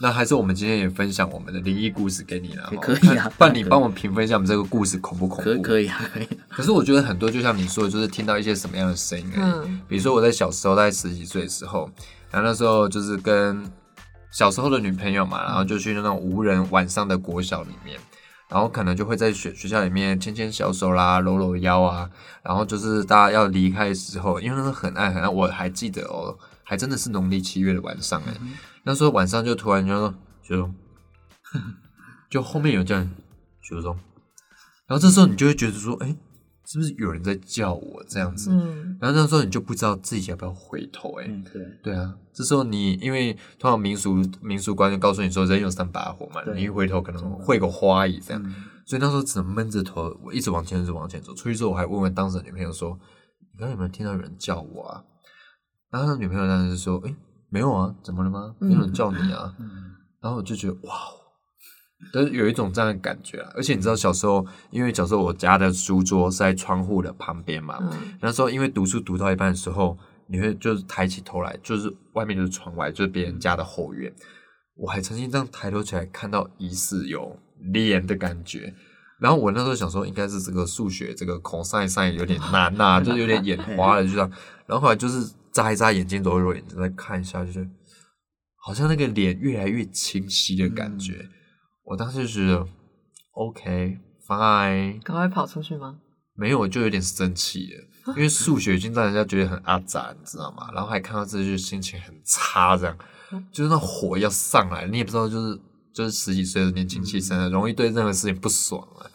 那还是我们今天也分享我们的灵异故事给你了，也可以啊看不然你帮我们评分一下我们这个故事恐不恐怖？可可以啊，可以。可是我觉得很多就像你说的，就是听到一些什么样的声音而已。嗯比如说我在小时候，在十几岁的时候，然后那时候就是跟小时候的女朋友嘛，然后就去那种无人晚上的国小里面，然后可能就会在学学校里面牵牵小手啦，搂搂腰啊，然后就是大家要离开的时候，因为那时候很暗很暗，我还记得哦，还真的是农历七月的晚上哎、那时候晚上就突然就说学忠，就后面有这样学忠，然后这时候你就会觉得说，哎、是不是有人在叫我这样子？嗯然后那时候你就不知道自己要不要回头、哎、嗯，对，对啊，这时候你因为通常民俗民俗观就告诉你说人有三把火嘛，你一回头可能会个花蚁这样，嗯所以那时候只能闷着头，我一直往前，一直往前走。出去之后，我还问问当时的女朋友说：“你刚刚有没有听到有人叫我啊？”然后他女朋友当时就说：“诶，没有啊，怎么了吗？没有人叫你啊。嗯然后我就觉得哇，但是有一种这样的感觉啊。而且你知道小时候，因为小时候我家的书桌是在窗户的旁边嘛，嗯那时候因为读书读到一半的时候，你会就是抬起头来，就是外面就是窗外，就是别人家的后院。我还曾经这样抬头起来，看到疑似有脸的感觉。然后我那时候想说，应该是这个数学这个 cos sin 有点难呐、就是有点眼花了，就这样。然后后来就是眨一眨眼睛，揉一揉眼睛，再看一下，就是好像那个脸越来越清晰的感觉。我当时就觉得 OK fine，赶快跑出去吗？没有，我就有点生气了，因为数学已经让人家觉得很阿杂，你知道吗？然后还看到这就心情很差，这样就是那火要上来，你也不知道，就是就是十几岁的年轻气盛的，容易对任何事情不爽了。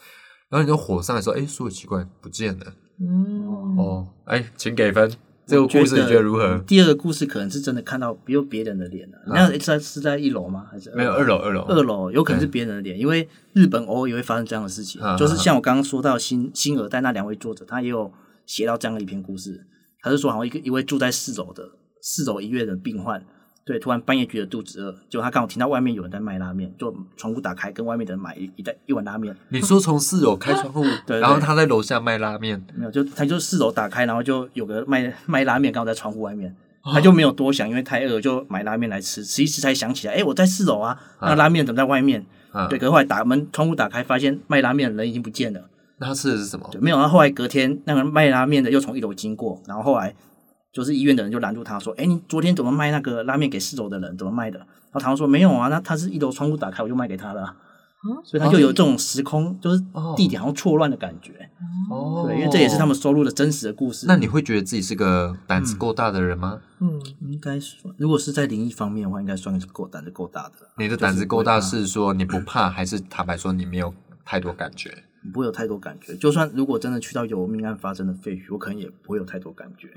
然后你就火上来说：“哎，数学奇怪，不见了。嗯，哦，哎，请给分。这个故事你觉得如何？第二个故事可能是真的看到比如别人的脸了、那是在是在一楼吗？还是没有二楼，二楼，二楼。有可能是别人的脸，因为日本偶尔也会发生这样的事情。嗯，就是像我刚刚说到新新耳代那两位作者，他也有写到这样的一篇故事，他是说好像一个一位住在四楼的四楼医院的病患，对，突然半夜觉得肚子饿，结果他刚好听到外面有人在卖拉面，就窗户打开跟外面的人买一一袋一碗拉面，你说从四楼开窗户，对然后他在楼下卖拉面，没有，就他就四楼打开，然后就有个卖卖拉面刚好在窗户外面。哦他就没有多想，因为太饿，就买拉面来吃。吃一吃才想起来，哎、我在四楼啊，那拉面怎么在外面？啊对，可是后来打门窗户打开，发现卖拉面的人已经不见了。那他吃的是什么？对，没有。然后后来隔天，那个卖拉面的又从一楼经过，然后后来就是医院的人就拦住他说：“哎，你昨天怎么卖那个拉面给四楼的人？怎么卖的？”然后他说：“没有啊，那他是一楼窗户打开，我就卖给他了啊。”所以他就有这种时空，就是哦地点好像错乱的感觉。哦对，因为这也是他们收录的真实的故事。那你会觉得自己是个胆子够大的人吗？嗯，应该算，如果是在灵异方面的话，应该算是够胆子够大的了。你的胆子够大，是是说你不怕，还是坦白说你没有太多感觉？不会有太多感觉。就算如果真的去到有命案发生的废墟，我可能也不会有太多感觉。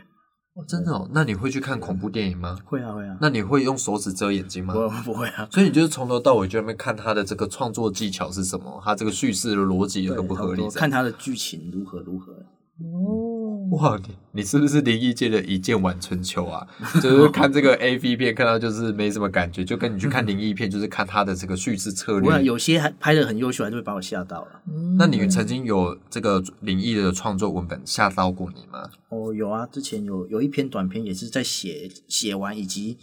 真的哦？那你会去看恐怖电影吗？会啊，会啊，那你会用手指遮眼睛吗不？会不会啊。所以你就是从头到尾就在那边看他的这个创作技巧是什么，他这个叙事的逻辑有对个不合理。看他的剧情如何如何。哦，哇，你你是不是灵异界的一剑晚春秋啊？就是看这个 A V 片看到就是没什么感觉，就跟你去看灵异片，就是看他的这个叙事策略。有些还拍的很优秀，还是会把我吓到了。那你曾经有这个灵异的创作文本吓到过你吗？哦，有啊，之前有有一篇短片也是在写写完以及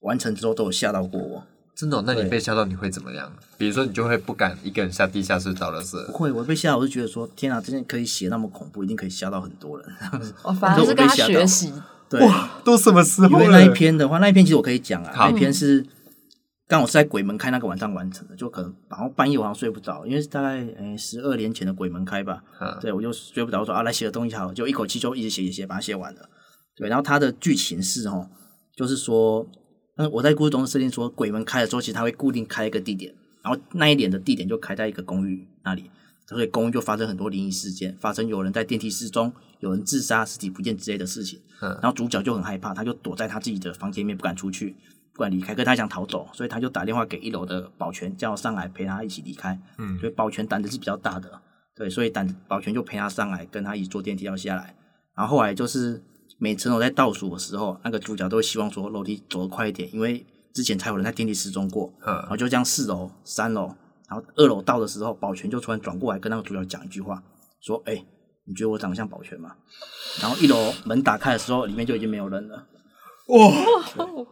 完成之后都有吓到过我。真的哦、那你被吓到你会怎么样？比如说你就会不敢一个人下地下室找垃圾不。会，我被吓到，我就觉得说，天啊，真的可以写那么恐怖，一定可以吓到很多人。我反而 是跟他学习，对，都什么时候因为那一篇的话，那一篇其实我可以讲啊，那一篇是刚好是在鬼门开那个晚上完成的，就可能然后半夜我好像睡不着，因为是大概诶十二年前的鬼门开吧，嗯对我就睡不着，我说啊来写个东西好了，就一口气就一直写写写把它写完了。对，然后它的剧情是哦，就是说，嗯，我在故事中设定说，鬼门开的时候，其实它会固定开一个地点，然后那一点的地点就开在一个公寓那里，所以公寓就发生很多灵异事件，发生有人在电梯失踪，有人自杀、尸体不见之类的事情。嗯然后主角就很害怕，他就躲在他自己的房间里面不敢出去，不敢离开。可是他想逃走，所以他就打电话给一楼的保全，叫上来陪他一起离开。嗯所以保全胆子是比较大的，对，所以胆保全就陪他上来，跟他一起坐电梯要下来。然后后来就是每层楼在倒数的时候，那个主角都会希望说楼梯走得快一点，因为之前才有人在电梯失踪过。然后嗯，就这样四楼、三楼，然后二楼到的时候，保全就突然转过来跟那个主角讲一句话，说：“哎、你觉得我长得像保全吗？”然后一楼门打开的时候，里面就已经没有人了。哇，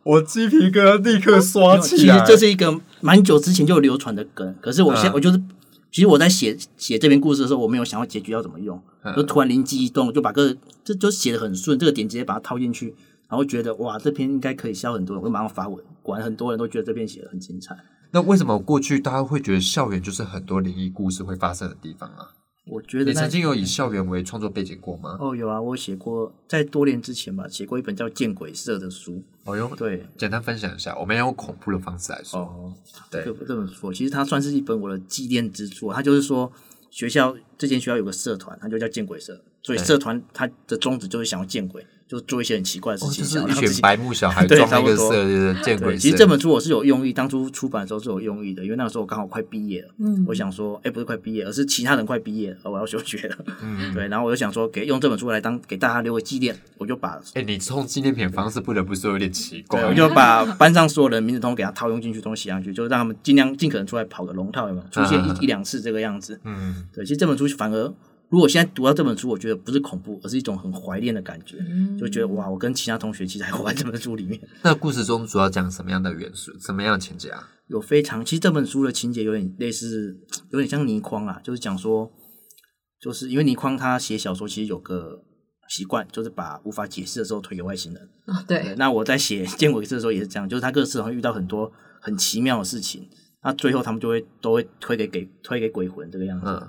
我鸡皮疙瘩立刻刷起其来。实这是一个蛮久之前就流传的梗，可是我现在、嗯我就是，其实我在写写这篇故事的时候，我没有想到结局要怎么用，嗯就突然灵机一动，就把个这就写的很顺，这个点直接把它套进去，然后觉得哇，这篇应该可以笑很多人，我就马上发文，果然很多人都觉得这篇写的很精彩。那为什么过去大家会觉得校园就是很多灵异故事会发生的地方啊？我觉得你曾经有以校园为创作背景过吗？哦有啊，我写过在多年之前吧，写过一本叫《见鬼社》的书，哦哟，对。简单分享一下，我们要用恐怖的方式来说。哦，对这这本书其实它算是一本我的纪念之作。它就是说，学校这间学校有个社团，它就叫见鬼社，所以社团它的宗旨就是想要见鬼，就做一些很奇怪的事哦，情，就是一群白目小孩 对装那个色，就是见鬼对，其实这本书我是有用意，当初出版的时候是有用意的，因为那个时候我刚好快毕业了，嗯我想说，哎、不是快毕业，而是其他人快毕业了，我要休学了，嗯，对，然后我就想说，给用这本书来当给大家留个纪念，我就把哎，你用纪念品方式不得不说有点奇怪，。我就把班上所有人名字都给他套用进去，都写上去，就让他们尽量尽可能出来跑个龙套，有没有？出现一一两次这个样子。嗯，对，其实这本书反而，如果现在读到这本书，我觉得不是恐怖，而是一种很怀念的感觉，嗯就觉得哇，我跟其他同学其实还活在这本书里面。那故事中主要讲什么样的元素，什么样的情节啊？有非常，其实这本书的情节有点类似，有点像倪匡啊，就是讲说，就是因为倪匡他写小说其实有个习惯，就是把无法解释的时候推给外星人。哦对，对，那我在写《见鬼事》的时候也是这样，就是他各个社团遇到很多很奇妙的事情，那最后他们就会都会推给给推给鬼魂这个样子。嗯，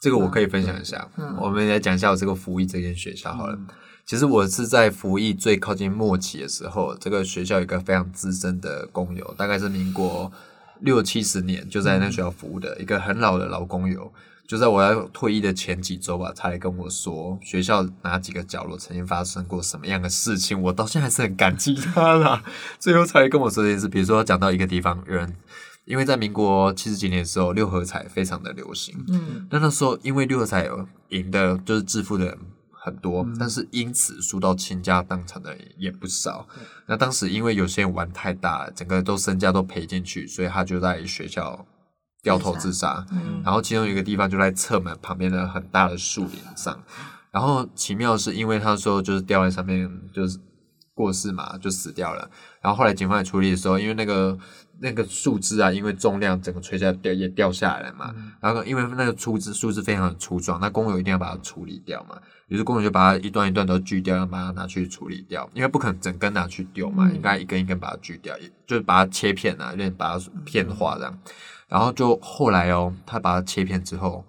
这个我可以分享一下。嗯我们来讲一下我这个服役这间学校好了。其实我是在服役最靠近末期的时候，这个学校有一个非常资深的工友，大概是民国六七十年就在那学校服务的一个很老的老工友。就在我要退役的前几周吧，他来跟我说学校哪几个角落曾经发生过什么样的事情，我到现在还是很感激他啦。最后才跟我说这件事，比如说讲到一个地方，有人因为在民国七十几年的时候，六合彩非常的流行，嗯，那那时候因为六合彩有赢的，就是致富的人很多，但是因此输到倾家荡产的也不少。那当时因为有些人玩太大，整个都身家都赔进去，所以他就在学校掉头自杀。嗯然后其中有一个地方就在侧门旁边的很大的树林上。然后奇妙的是，因为他说就是掉在上面，就是过世嘛，就死掉了。然后后来警方也处理的时候，因为那个那个树枝啊，因为重量整个垂下掉也掉下来了嘛。然后因为那个粗枝树枝非常的粗壮，那工友一定要把它处理掉嘛。于是工友就把它一段一段都锯掉，要把它拿去处理掉，因为不可能整根拿去丢嘛，嗯应该一根一根把它锯掉，也就是把它切片啊，有点把它片化这样。然后就后来哦，他把它切片之后，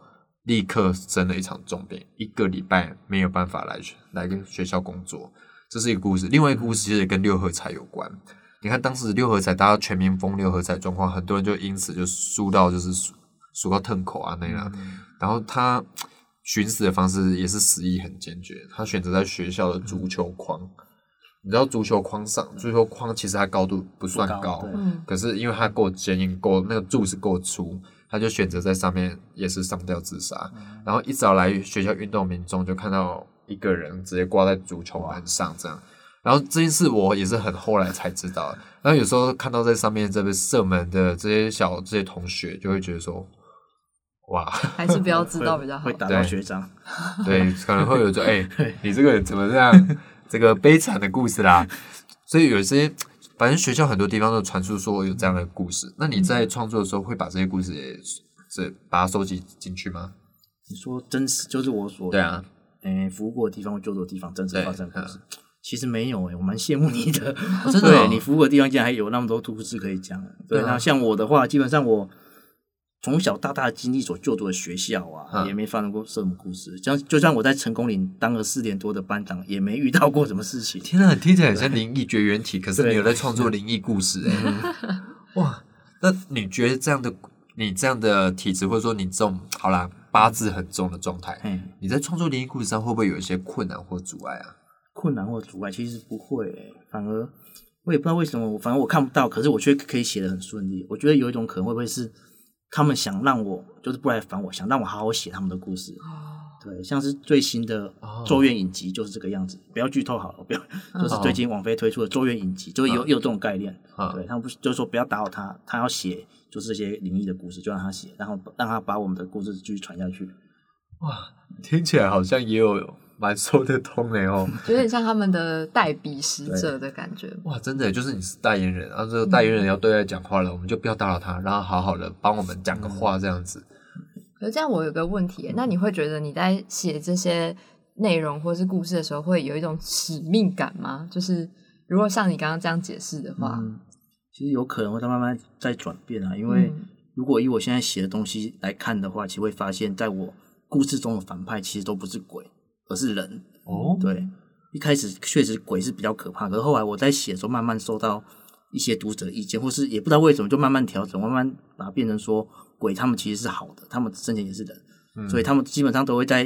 立刻生了一场重病，一个礼拜没有办法来来跟学校工作。这是一个故事，另外一个故事其实也跟六合彩有关。你看当时六合彩，大家全民疯六合彩状况，很多人就因此就输到就是输输到痛口啊那样。然后他寻死的方式也是死意很坚决，他选择在学校的足球框。你知道足球框上，足球框其实它高度不算不高嗯可是因为它够坚硬，够那个柱子够粗，他就选择在上面也是上吊自杀。然后一早来学校运动民众就看到一个人直接挂在足球板上这样。然后这件事我也是很后来才知道。然后有时候看到在上面这个射门的这些小这些同学，就会觉得说，哇，还是不要知道比较好会。打到对学长。对，可能会有说，哎、你这个人怎么这样？这个悲惨的故事啦。所以有些，反正学校很多地方都传出说有这样的故事。那你在创作的时候，会把这些故事也是把它收集进去吗？你说真实就是我所对啊，诶服务过的地方、救助的地方，真实对发生的故事。其实没有诶、我蛮羡慕你的。真的哦对你服务的地方竟然还有那么多故事可以讲。对，那像我的话，基本上我从小到大的经历所就读的学校啊，嗯也没发生过什么故事。像就像我在成功岭当了四年多的班长，也没遇到过什么事情。天啊，听起来很像灵异绝缘体，可是对你有在创作灵异故事哎、哇，那你觉得这样的你这样的体质，或者说你这种好啦八字很重的状态，嗯，你在创作灵异故事上会不会有一些困难或阻碍啊？困难或阻碍其实不会、欸，反而我也不知道为什么，反正我看不到，可是我却可以写的很顺利。我觉得有一种可能会不会是他们想让我就是不来烦我，想让我好好写他们的故事。对，像是最新的哦《咒怨》影集就是这个样子，不要剧透好了，不要，就是最近王菲推出的《咒怨》影集，就有、嗯有这种概念。嗯对他们不就是说不要打扰他，他要写就是这些灵异的故事，就让他写，然后让他把我们的故事继续传下去。哇，听起来好像也有蛮说得通的哦。有点像他们的代笔使者的感觉。哇，真的就是你是代言人，然后这个代言人要对外讲话了，我们就不要打扰他，让他好好的帮我们讲个话这样子。可是这样，我有个问题，那你会觉得你在写这些内容或是故事的时候，会有一种使命感吗？就是如果像你刚刚这样解释的话，其实有可能会在慢慢在转变啊。因为如果以我现在写的东西来看的话，其实会发现，在我故事中的反派其实都不是鬼，而是人。哦，对，一开始确实鬼是比较可怕，可是后来我在写的时候，慢慢收到一些读者意见，或是也不知道为什么，就慢慢调整，慢慢把它变成说。鬼他们其实是好的，他们生前也是人，所以他们基本上都会在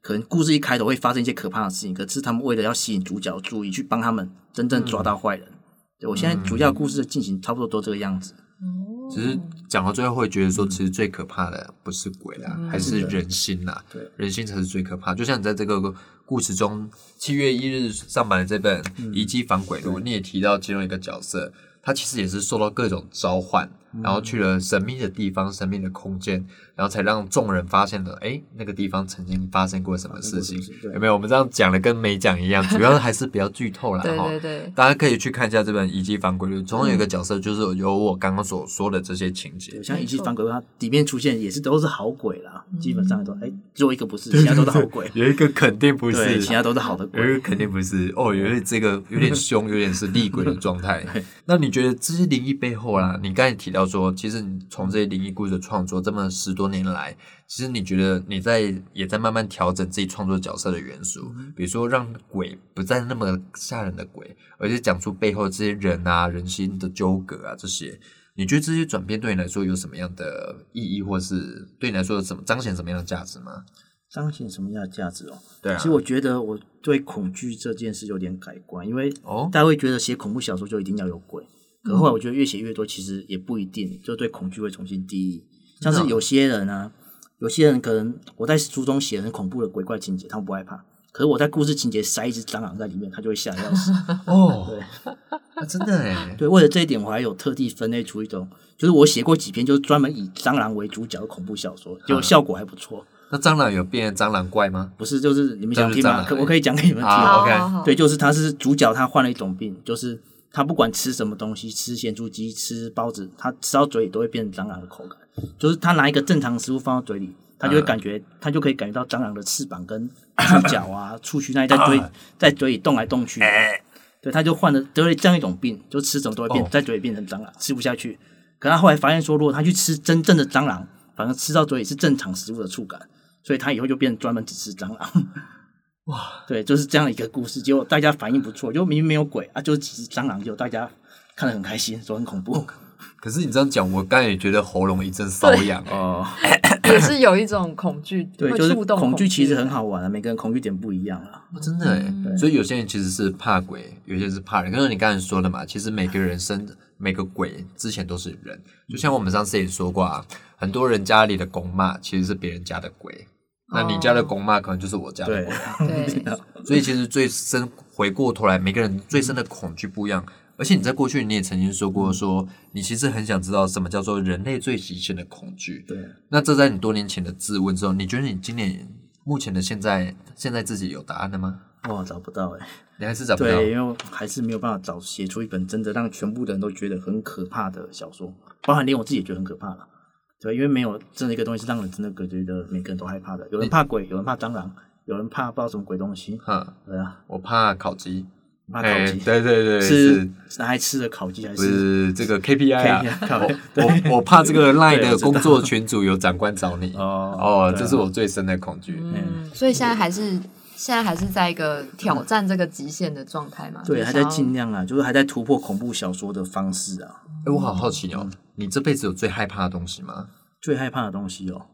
可能故事一开头会发生一些可怕的事情，可是他们为了要吸引主角注意，去帮他们真正抓到坏人。对我现在主要故事的进行差不多都这个样子。只是讲到最后会觉得说，其实最可怕的不是鬼啦，还是人心啦。对，人心才是最可怕。就像你在这个故事中，七月一日上版的这本《遗迹反鬼录》，你也提到其中一个角色。他其实也是受到各种召唤，然后去了神秘的地方、神秘的空间，然后才让众人发现了，哎，那个地方曾经发生过什么事情？有没有？我们这样讲的跟没讲一样，主要还是比较剧透了 哈。对对对，大家可以去看一下这本《遗迹反鬼录》，中有一个角色就是有我刚刚所说的这些情节。像《遗迹反鬼录》，它里面出现也是都是好鬼啦，基本上都哎，只有一个不是，其他都是好鬼。有一个肯定不是，其他都是好的鬼。有一个肯定不是哦，有一这个有点凶，有点是厉鬼的状态。那你觉得这些灵异？背后啦，你刚才提到说，其实你从这些灵异故事的创作这么十多年来，其实你觉得你在也在慢慢调整自己创作角色的元素，比如说让鬼不再那么吓人的鬼，而且讲出背后这些人啊、人心的纠葛啊这些，你觉得这些转变对你来说有什么样的意义，或是对你来说有什么彰显什么样的价值吗？彰显什么样的价值哦？对啊，其实我觉得我对恐惧这件事有点改观，因为哦，大家会觉得写恐怖小说就一定要有鬼。可后来我觉得越写越多，其实也不一定，就对恐惧会重新定义。像是有些人啊，有些人可能我在书中写很恐怖的鬼怪情节，他们不害怕；可是我在故事情节塞一只蟑螂在里面，他就会吓得要死。哦，对，真的哎。对，为了这一点，我还有特地分类出一种，就是我写过几篇，就是专门以蟑螂为主角的恐怖小说，就效果还不错。那蟑螂有变蟑螂怪吗？不是，就是你们想听吗？可我可以讲给你们听。OK，对，就是他是主角，他患了一种病，就是。他不管吃什么东西，吃咸猪鸡、吃包子，他吃到嘴里都会变成蟑螂的口感。就是他拿一个正常食物放到嘴里，他就会感觉，他就可以感觉到蟑螂的翅膀跟触角啊、触须那一在嘴在嘴里动来动去。对，他就患了得了这样一种病，就吃什么都会变在嘴里变成蟑螂，吃不下去。可他后来发现说，如果他去吃真正的蟑螂，反而吃到嘴里是正常食物的触感，所以他以后就变专门只吃蟑螂。哇，对，就是这样一个故事，结果大家反应不错，就明明没有鬼啊，就是其实蟑螂，就大家看得很开心，说很恐怖。可是你这样讲，我刚才也觉得喉咙一阵瘙痒哦，也是有一种恐惧，对，就是恐惧其实很好玩啊，每个人恐惧点不一样啊，真的哎，所以有些人其实是怕鬼，有些人是怕人。可是你刚才说的嘛，其实每个人生每个鬼之前都是人，就像我们上次也说过啊，很多人家里的公骂其实是别人家的鬼。那你家的公妈可能就是我家的鬼，对，所以其实最深回过头来，每个人最深的恐惧不一样。而且你在过去你也曾经说过，说你其实很想知道什么叫做人类最极限的恐惧。对，那这在你多年前的自问之后，你觉得你今年目前的现在现在自己有答案了吗？哇，找不到哎，你还是找不到，对，因为还是没有办法找写出一本真的让全部的人都觉得很可怕的小说，包含连我自己也觉得很可怕了。对，因为没有这样一个东西是让人真的觉得每个人都害怕的。有人怕鬼，有人怕蟑螂，有人怕不知道什么鬼东西。哈，对啊，我怕烤鸡，怕烤鸡。对对对，是拿来吃的烤鸡还是这个 KPI 啊？我我怕这个 赖的工作群组有长官找你。哦哦，这是我最深的恐惧。嗯，所以现在还是现在还是在一个挑战这个极限的状态嘛？对，还在尽量啊，就是还在突破恐怖小说的方式啊。哎，我好好奇哦。你这辈子有最害怕的东西吗？最害怕的东西哦，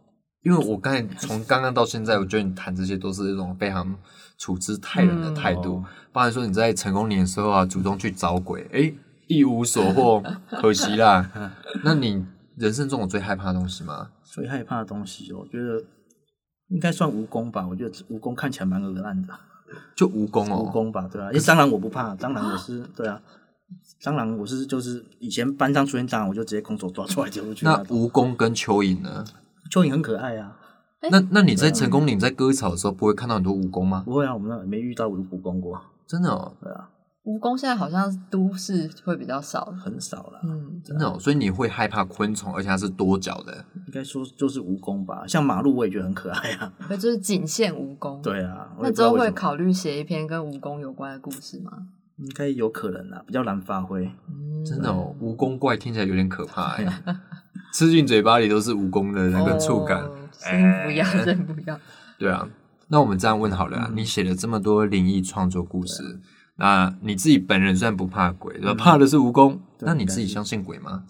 因为我刚才从刚刚到现在，我觉得你谈这些都是一种非常处之泰然的态度。包含说你在成功年的时候啊，主动去找鬼，哎，一无所获，可惜啦。那你人生中有最害怕的东西吗？最害怕的东西，哦我觉得应该算蜈蚣吧。我觉得蜈蚣看起来蛮恶烂的，就蜈蚣哦，蜈蚣吧，对啊。因为蟑螂我不怕，蟑螂我是对啊。蟑螂，我是就是以前班上出现蟑螂，我就直接空手抓出来丢出去。那蜈蚣跟蚯蚓呢？蚯蚓很可爱啊，那那你在成功岭在割草的时候，不会看到很多蜈蚣吗？不会啊，我们那没遇到蜈蚣过，真的哦，对啊，蜈蚣现在好像都市会比较少，很少了。嗯，真的哦，所以你会害怕昆虫，而且它是多脚的。应该说就是蜈蚣吧，像马路我也觉得很可爱啊。那就是仅限蜈蚣。，对啊，那之后会考虑写一篇跟蜈蚣有关的故事吗？应该有可能啊，比较难发挥。嗯，真的哦，蜈蚣怪听起来有点可怕 哎，吃进嘴巴里都是蜈蚣的那个触感。哦不要，真不要。对啊，那我们这样问好了啊，你写了这么多灵异创作故事，那你自己本人虽然不怕鬼，怕的是蜈蚣，那你自己相信鬼吗？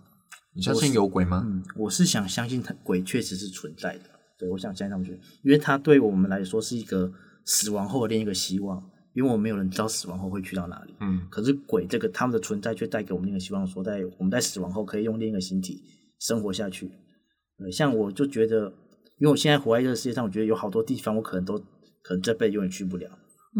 你相信有鬼吗？嗯，我是想相信它鬼确实是存在的。对，我想相信他们觉得，因为它对我们来说是一个死亡后的另一个希望，因为我们没有人知道死亡后会去到哪里。嗯，可是鬼这个他们的存在却带给我们另一个希望，说在我们在死亡后可以用另一个形体生活下去。对，像我就觉得，因为我现在活在这个世界上，我觉得有好多地方我可能都可能这辈子永远去不了。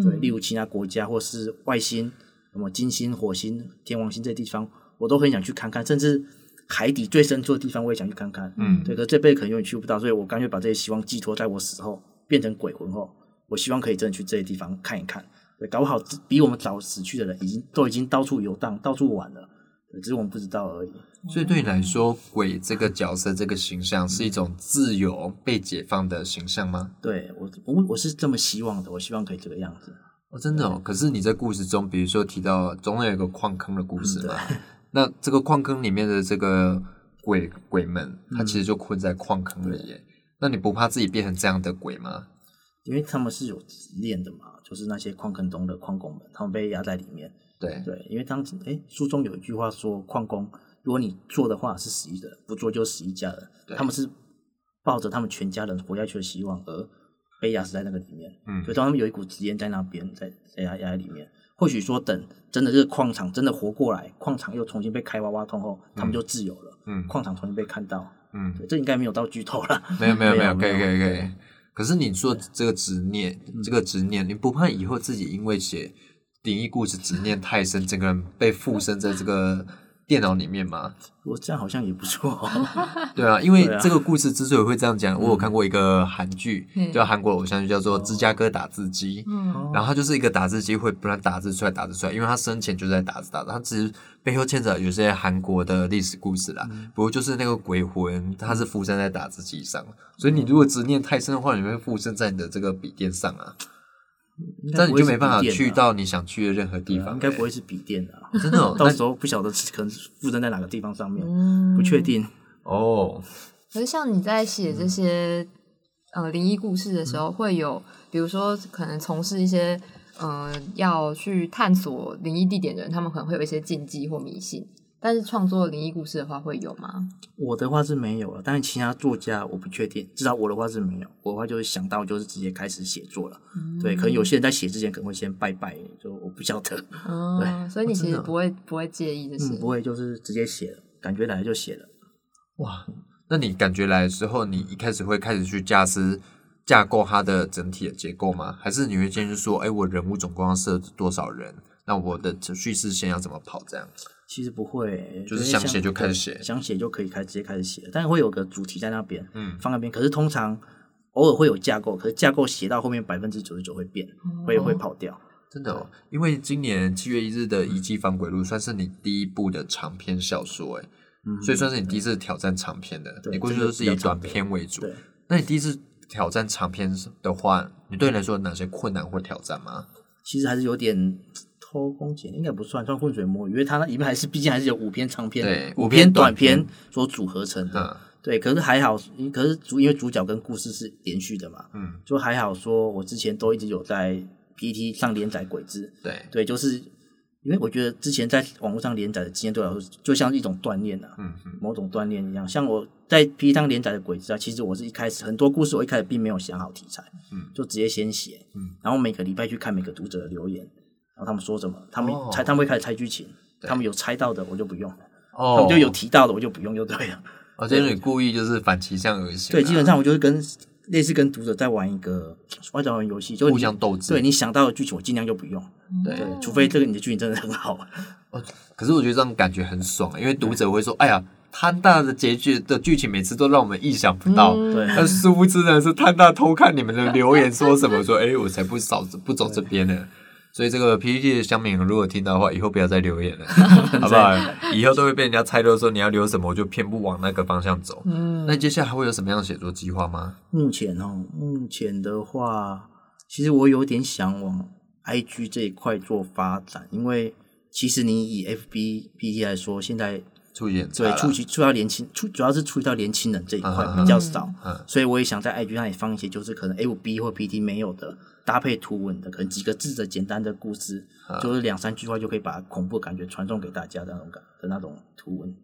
对，例如其他国家或是外星，什么金星、火星、天王星这些地方，我都很想去看看，甚至海底最深处的地方我也想去看看。嗯对，可是这辈子可能永远去不到，所以我干脆把这些希望寄托在我死后变成鬼魂后，我希望可以真的去这些地方看一看。对，搞不好比我们早死去的人已经都已经到处游荡、到处玩了，只是我们不知道而已。所以对你来说，鬼这个角色、这个形象是一种自由、被解放的形象吗？对我，我我是这么希望的，我希望可以这个样子。哦，真的哦。可是你在故事中，比如说提到总有一个矿坑的故事嘛，那这个矿坑里面的这个鬼鬼们，他其实就困在矿坑里耶。那你不怕自己变成这样的鬼吗？因为他们是有执念的嘛，就是那些矿坑中的矿工们，他们被压在里面。对，对，因为当时哎，书中有一句话说，矿工如果你做的话是死一个人，不做就死一家人。对他们是抱着他们全家人活下去的希望而被压死在那个里面。嗯所以当他们有一股执念在那边，在在压压在里面。或许说，等真的这个矿场真的活过来，矿场又重新被开挖挖通后，他们就自由了。嗯矿场重新被看到，嗯，对，这应该没有到剧透了。没有 没有没有，可以可以可以对。可是你说这个执念，这个执念，你不怕以后自己因为写灵异故事执念太深，整个人被附身在这个电脑里面吗？我这样好像也不错、哦。对啊，因为这个故事之所以会这样讲，我有看过一个韩剧，嗯。叫韩国偶像剧，叫做《芝加哥打字机》。嗯。然后它就是一个打字机会不断打字出来，打字出来，因为他生前就在打字打字，他只是背后牵扯有些韩国的历史故事啦。不过就是那个鬼魂，它是附身在打字机上，所以你如果执念太深的话，你会附身在你的这个笔电上啊，这样你就没办法去到你想去的任何地方、应该不会是笔电的、啊，真的哦 到时候不晓得可能是附身在哪个地方上面，嗯不确。定。哦，可是像你在写这些、呃灵异故事的时候，会有比如说可能从事一些呃要去探索灵异地点的人，他们可能会有一些禁忌或迷信。但是创作灵异故事的话，会有吗？我的话是没有了，但是其他作家我不确定，至少我的话是没有。我的话就是想到就是直接开始写作了。对，可能有些人在写之前可能会先拜拜，就我不晓得。嗯，所以你其实不会、不会介意这些。嗯，不会，就是直接写了，感觉来就写了。哇，那你感觉来的时候，你一开始会开始去架思架构它的整体的结构吗？还是你会先去说，哎，我人物总共要设多少人？那我的叙事线要怎么跑？这样其实不会，就是想写就开始写想写就可以开直接开始写，但是会有个主题在那边，嗯放那边。可是通常偶尔会有架构，可是架构写到后面百分之九十九会变，会会跑掉。真的哦，因为今年七月一日的《遗迹防鬼录》算是你第一部的长篇小说，哎、所以算是你第一次挑战长篇的。你过去都是以短篇为主，那你第一次挑战长篇的话，你对你来说有哪些困难或挑战吗？其实还是有点偷工减，应该不算算浑水摸鱼，因为它那里面还是毕竟还是有五篇长篇、五对五篇短短篇。所组合成的。嗯。对，可是还好，可是主因为主角跟故事是连续的嘛，嗯，就还好说，我之前都一直有在 PT 上连载鬼子，对，对，就是因为我觉得之前在网络上连载的经验对我来说，就像是一种锻炼啊，嗯嗯某种锻炼一样。像我在 PT 上连载的鬼子啊，其实我是一开始很多故事我一开始并没有想好题材，嗯就直接先写，嗯，然后每个礼拜去看每个读者的留言，然后他们说什么，他们哦猜、他们会开始猜剧情，他们有猜到的我就不用，哦，他们就有提到的我就不用就对了。哦，就是你故意就是反其向而行啊，对，基本上我就是跟类似跟读者在玩一个外交玩游戏，就互相斗智对你想到的剧情，我尽量就不用。对对，除非这个你的剧情真的很好。可是我觉得这样感觉很爽，因为读者会说：“哎呀，摊大的结局的剧情每次都让我们意想不到。嗯对但殊不知呢，是摊大偷看你们的留言说什么，说哎、我才不扫不走这边呢。所以这个 PPT 的乡民如果听到的话，以后不要再留言了，好不好？以后都会被人家猜到说你要留什么，我就偏不往那个方向走。嗯那接下来还会有什么样的写作计划吗？目前哦，目前的话，其实我有点想往 IG 这一块做发展，因为其实你以 FB、PT 来说，现在触及对触及触到年轻，触主要是触及到年轻人这一块嗯比较少，嗯所以我也想在 IG 那里放一些，就是可能 FB 或 PT 没有的搭配图文的，可能几个字的简单的故事，嗯就是两三句话就可以把恐怖感觉传送给大家的那种感的那种图文。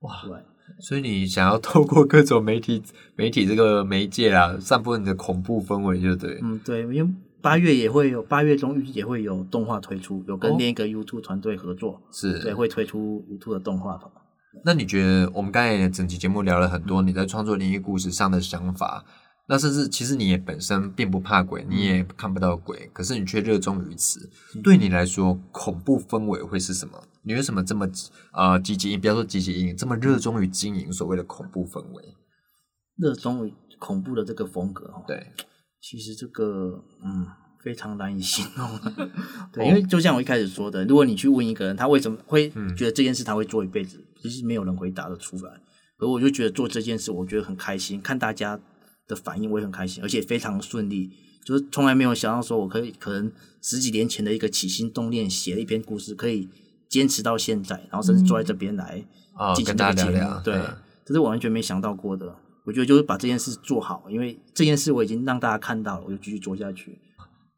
哇对，所以你想要透过各种媒体 媒体这个媒介啊，散布你的恐怖氛围，就对。嗯，对，因为八月也会有，八月中也会有动画推出，有跟哦另一个 YouTube 团队合作，是，对，会推出 YouTube 的动画团。那你觉得我们刚才整期节目聊了很多你在创作灵异故事上的想法，那甚至其实你也本身并不怕鬼，你也看不到鬼，可是你却热衷于此。对你来说，恐怖氛围会是什么？你为什么这么啊积极？不要说积极营，这么热衷于经营所谓的恐怖氛围？热衷于恐怖的这个风格哦，对，其实这个嗯非常难以形容。对，哦因为就像我一开始说的，如果你去问一个人，他为什么会嗯觉得这件事他会做一辈子，其实没有人回答得出来。而我就觉得做这件事，我觉得很开心，看大家的反应我也很开心，而且非常顺利。就是从来没有想到说我可以可能十几年前的一个起心动念写了一篇故事，可以坚持到现在，然后甚至坐在这边来啊、进跟大行这个节目，家聊聊，对，嗯这是我完全没想到过的。我觉得就是把这件事做好，因为这件事我已经让大家看到了，我就继续做下去。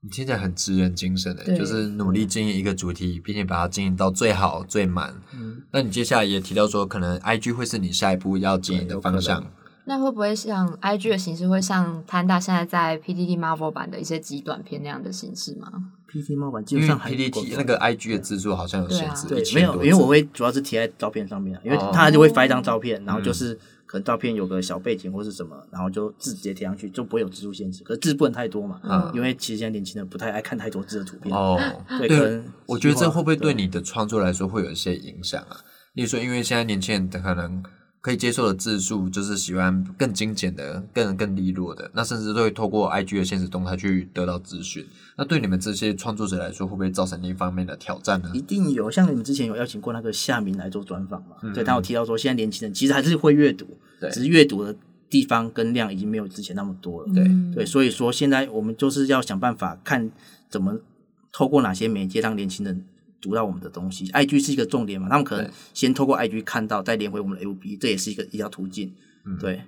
你听起来很职人精神诶，就是努力经营一个主题，并且把它经营到最好最满。嗯，那你接下来也提到说，可能 IG 会是你下一步要经营的方向。那会不会像 IG 的形式，会像潘大现在在 PTT Marvel 版的一些极短片那样的形式吗？PT 猫版基因为本上还不够 PPT 那个 IG 的字数好像有限制，对1000没有，因为我会主要是贴在照片上面啊，因为哦他就会发一张照片，然后嗯就是可能照片有个小背景或是什么，然后就字直接贴上去，就不会有字数限制。可是字不能太多嘛，嗯因为其实现在年轻人不太爱看太多字的图片。哦，对可能我觉得这会不会对对你的创作来说会有一些影响啊？例如说，因为现在年轻人可能可以接受的字数就是喜欢更精简的、更更利落的，那甚至都会透过 IG 的现实动态去得到资讯。那对你们这些创作者来说，会不会造成另一方面的挑战呢？一定有，像你们之前有邀请过那个夏明来做专访嘛？嗯对他有提到说，现在年轻人其实还是会阅读，对只是阅读的地方跟量已经没有之前那么多了。对嗯对，所以说现在我们就是要想办法看怎么透过哪些媒介让年轻人读到我们的东西。IG 是一个重点嘛，他们可能先透过 IG 看到，再连回我们的 FB，这也是一个一条途径。嗯对，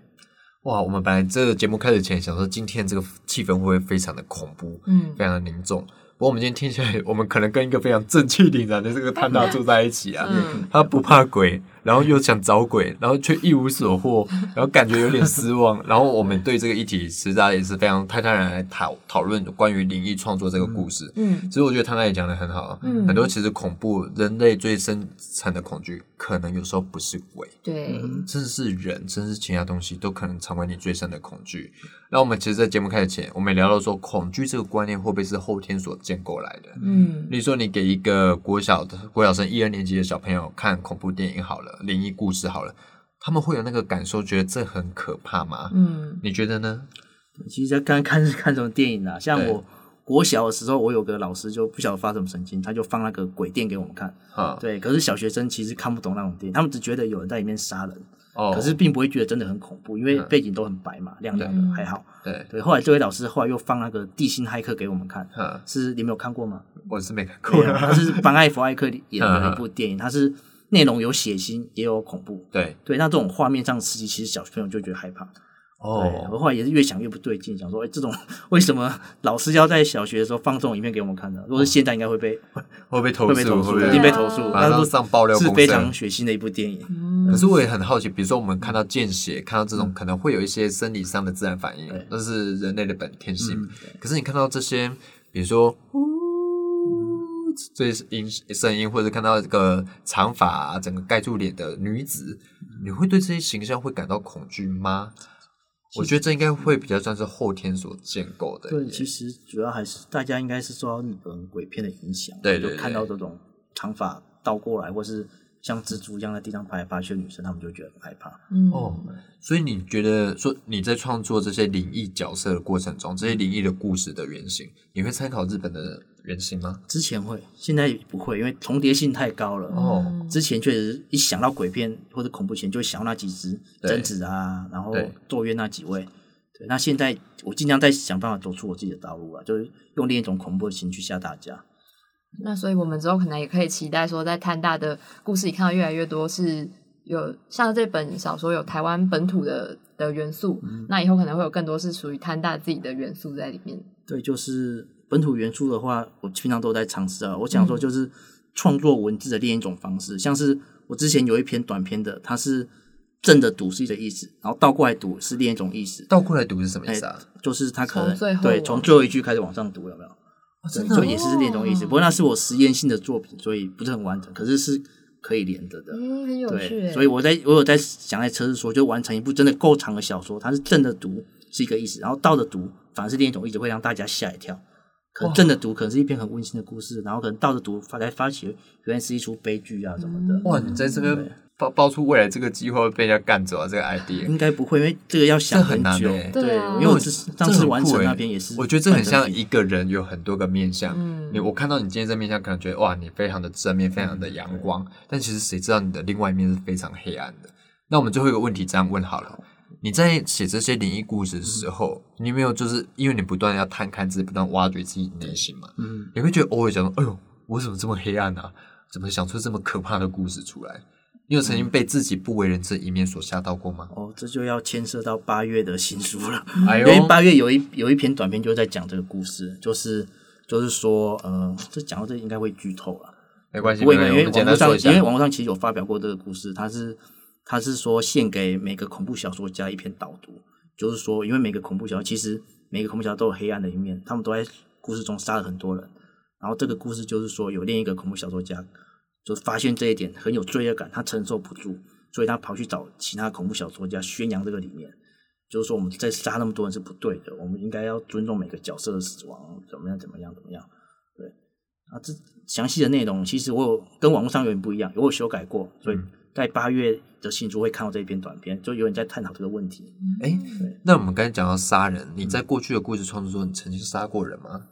哇，我们本来这个节目开始前想说，今天这个气氛会不会非常的恐怖，嗯非常的凝重。不过我们今天听起来，我们可能跟一个非常正气凛然的这个探大 住在一起啊。嗯他不怕鬼，然后又想找鬼，然后却一无所获，然后感觉有点失望。然后我们对这个议题，实在也是非常泰坦然来讨讨论关于灵异创作这个故事。嗯其实我觉得他那也讲的很好，嗯很多其实恐怖，人类最深层的恐惧，可能有时候不是鬼，对，甚至是人，甚至是其他东西，都可能成为你最深的恐惧。那我们其实，在节目开始前，我们也聊到说，恐惧这个观念会不会是后天所建构来的？嗯例如说，你给一个国小的国小生一二年级的小朋友看恐怖电影好了，灵异故事好了，他们会有那个感受，觉得这很可怕吗？嗯。你觉得呢？其实在看看是看什么电影啊，像对。我国小的时候，我有个老师就不晓得发什么神经，他就放那个鬼电给我们看。啊，对，可是小学生其实看不懂那种电影，他们只觉得有人在里面杀人，哦，可是并不会觉得真的很恐怖，因为嗯背景都很白嘛，亮亮的还好。对，对，后来这位老师后来又放那个《地心骇客》给我们看，嗯，是你们有看过吗？我是没看过。他是班艾弗艾克演的嗯一部电影，它是内容有血腥也有恐怖。对，对，那这种画面上刺激，其实小朋友就觉得害怕。哦，我哦，后来也是越想越不对劲，想说，哎，这种为什么老师要在小学的时候放这种影片给我们看呢？如果是现在，应该会被 会被投诉，会被投诉，会被投诉。马上上爆料是非常血腥的一部电影。嗯可是我也很好奇，比如说我们看到见血，看到这种可能会有一些生理上的自然反应对，那是人类的本天性。嗯可是你看到这些，比如说呜这些音声音，或者看到这个长发、啊、整个盖住脸的女子，你会对这些形象会感到恐惧吗？我觉得这应该会比较算是后天所建构的。对，其实主要还是大家应该是受到日本鬼片的影响，对对对就看到这种长发倒过来，或是像蜘蛛一样在地上爬来爬去的女生，他们就觉得很害怕。嗯哦，所以你觉得说你在创作这些灵异角色的过程中，这些灵异的故事的原型，你会参考日本的原型吗？之前会，现在不会，因为重叠性太高了。哦嗯之前确实一想到鬼片或者恐怖片，就会想到那几只贞子啊，然后对咒怨那几位。对，那现在我尽量在想办法走出我自己的道路啊，就是用另一种恐怖的心去吓大家。那所以我们之后可能也可以期待说，在摊大的故事里看到越来越多是有像这本小说有台湾本土的的元素，那以后可能会有更多是属于摊大自己的元素在里面。对，就是本土元素的话，我平常都在尝试啊。我想嗯说，就是创作文字的另一种方式，像是我之前有一篇短篇的，它是正的读是一个意思，然后倒过来读是另一种意思。倒过来读是什么意思啊？就是它可能对从最后一句开始往上读，有没有？对，真的哦就也是另一种意思。不过那是我实验性的作品，所以不是很完整，可是是可以连着的。嗯，很有趣对，所以我在我有在想在测试说，就完成一部真的够长的小说，它是正的读是一个意思，然后倒着读反而是另一种意思，会让大家吓一跳。可能正的读可能是一篇很温馨的故事，然后可能倒着读发来发起，原来是一出悲剧啊什么的。哇，你在这边爆爆出未来这个机会会被人家干走啊！这个 idea，应该不会，因为这个要想很难久。欸对，因为我是上次完成那边也是，我觉得这很像一个人有很多个面相。嗯你我看到你今天这面相，可能觉得哇，你非常的正面，非常的阳光，但其实谁知道你的另外一面是非常黑暗的。那我们最后一个问题这样问好了：你在写这些灵异故事的时候，你有没有就是因为你不断要探看自己，不断挖掘自己内心嘛？嗯，你会觉得偶尔想说，哎呦，我怎么这么黑暗啊？怎么想出这么可怕的故事出来？你有曾经被自己不为人知的一面所吓到过吗？哦，这就要牵涉到八月的新书了。哎呦因为八月有一有一篇短篇就在讲这个故事，就是就是说，呃，这讲到这应该会剧透了。没关系，不会，因为网络上因为。网络上其实有发表过这个故事，它是他是说献给每个恐怖小说家一篇导读，就是说，因为每个恐怖小说其实每个恐怖小说都有黑暗的一面，他们都在故事中杀了很多人。然后这个故事就是说，有另一个恐怖小说家，就发现这一点很有罪恶感，他承受不住，所以他跑去找其他恐怖小说家宣扬这个理念，就是说我们在杀那么多人是不对的，我们应该要尊重每个角色的死亡，怎么样怎么样怎么样。对啊，这详细的内容其实我有跟网络上有点不一样，我有修改过，所以在八月的新书会看到这一篇短片，就有人在探讨这个问题。哎，那我们刚才讲到杀人，你在过去的故事创作中，你曾经杀过人吗？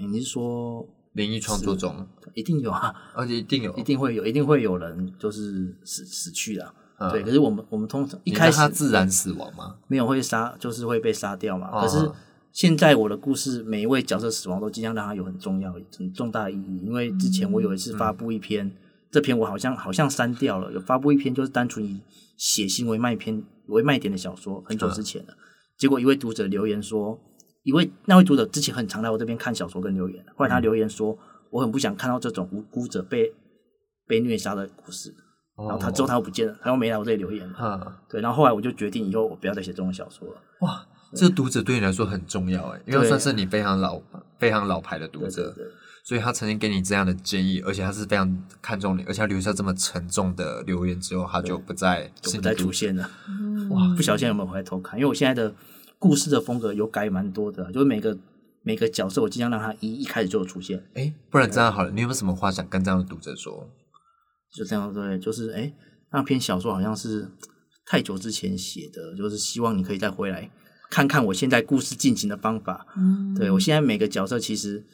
诶你是说灵异创作中，一定有啊？而且一定有，一定会有，一定会有人就是死死去的啊、嗯对，可是我们我们通常一你开始自然死亡吗？没有会杀，就是会被杀掉嘛。哦可是现在我的故事，每一位角色死亡都尽量让它有很重要、很重大的意义。因为之前我有一次发布一篇，这篇我好像好像删掉了，有发布一篇就是单纯以血腥为卖篇为卖点的小说，很久之前了。结果一位读者留言说，一位那位读者之前很常来我这边看小说跟留言，后来他留言说，我很不想看到这种无辜者被被虐杀的故事。然后他之后他又不见了，他又没来我这里留言了。嗯，对，然后后来我就决定以后我不要再写这种小说了。哇，这个读者对你来说很重要哎，因为对算是你非常老、非常老牌的读对对者，对。所以他曾经给你这样的建议，而且他是非常看重你，而且他留下这么沉重的留言之后，他就不再就不再出现了。嗯哇，不晓得现在有没有回来偷看？因为我现在的故事的风格有改蛮多的，就是每个每个角色我尽量让他一一开始就有出现，哎，不然这样好了，你有没有什么话想跟这样的读者说？就这样对，就是哎，那篇小说好像是太久之前写的，就是希望你可以再回来看看我现在故事进行的方法。嗯对我现在每个角色其实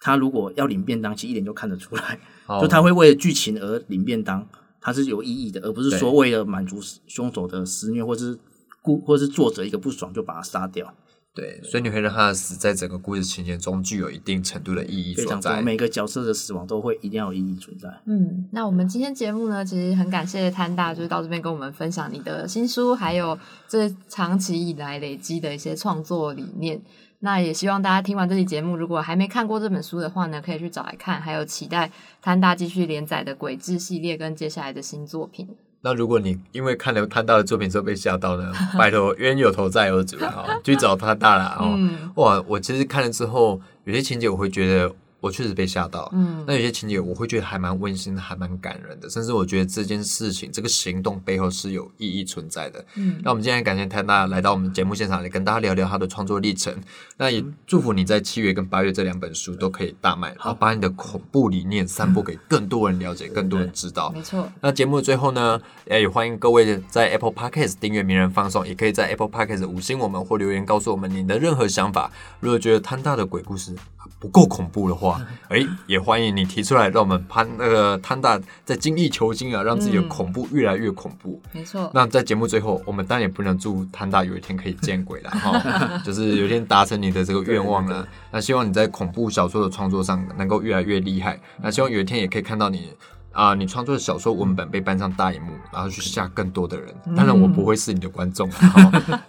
他如果要领便当，其实一点就看得出来，哦 就他会为了剧情而领便当，他是有意义的，而不是说对为了满足凶手的施虐，或是故或是作者一个不爽就把他杀掉，对，所以你会让他的死在整个故事情节中具有一定程度的意义所非常重要。在。每个角色的死亡都会一定要有意义存在。嗯，那我们今天节目呢，其实很感谢摊大，就是到这边跟我们分享你的新书，还有这长期以来累积的一些创作理念。那也希望大家听完这期节目，如果还没看过这本书的话呢，可以去找来看，还有期待摊大继续连载的鬼志系列跟接下来的新作品。那如果你因为看了摊大的作品之后被吓到呢，拜托冤有头债有主啊，去找摊大了哦。嗯哇，我其实看了之后，有些情节我会觉得我确实被吓到。嗯那有些情节我会觉得还蛮温馨的，还蛮感人的，甚至我觉得这件事情、这个行动背后是有意义存在的。嗯那我们今天感谢泰大来到我们节目现场来跟大家聊聊他的创作历程。那也祝福你在七月跟八月这两本书都可以大卖，然后把你的恐怖理念散播给更多人了解，更多人知道。没错，那节目的最后呢，也欢迎各位在 Apple Podcast 订阅《名人放送》，也可以在 Apple Podcast 五星我们或留言告诉我们你的任何想法。如果觉得摊大的鬼故事不够恐怖的话，哎，也欢迎你提出来，让我们潘那个潘大在精益求精啊，让自己的嗯恐怖越来越恐怖。没错。那在节目最后，我们当然也不能祝潘大有一天可以见鬼了 哈，就是有一天达成你的这个愿望了。那希望你在恐怖小说的创作上能够越来越厉害。那希望有一天也可以看到你啊、你创作的小说文本被搬上大荧幕，然后去吓更多的人。当然，我不会是你的观众，好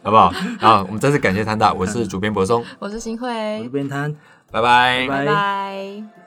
好不好？啊，我们再次感谢摊大，我是主编柏松，我是新我慧这，边摊。拜拜拜拜拜。